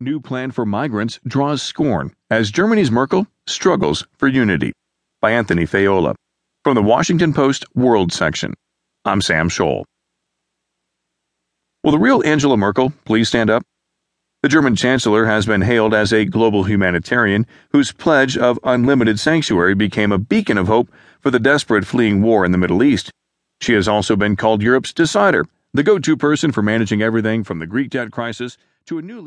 New plan for migrants draws scorn as Germany's Merkel struggles for unity. By Anthony Faiola. From the Washington Post World section. I'm Sam Scholl. Will the real Angela Merkel please stand up? The German Chancellor has been hailed as a global humanitarian whose pledge of unlimited sanctuary became a beacon of hope for the desperate fleeing war in the Middle East. She has also been called Europe's decider, the go to person for managing everything from the Greek debt crisis to a newly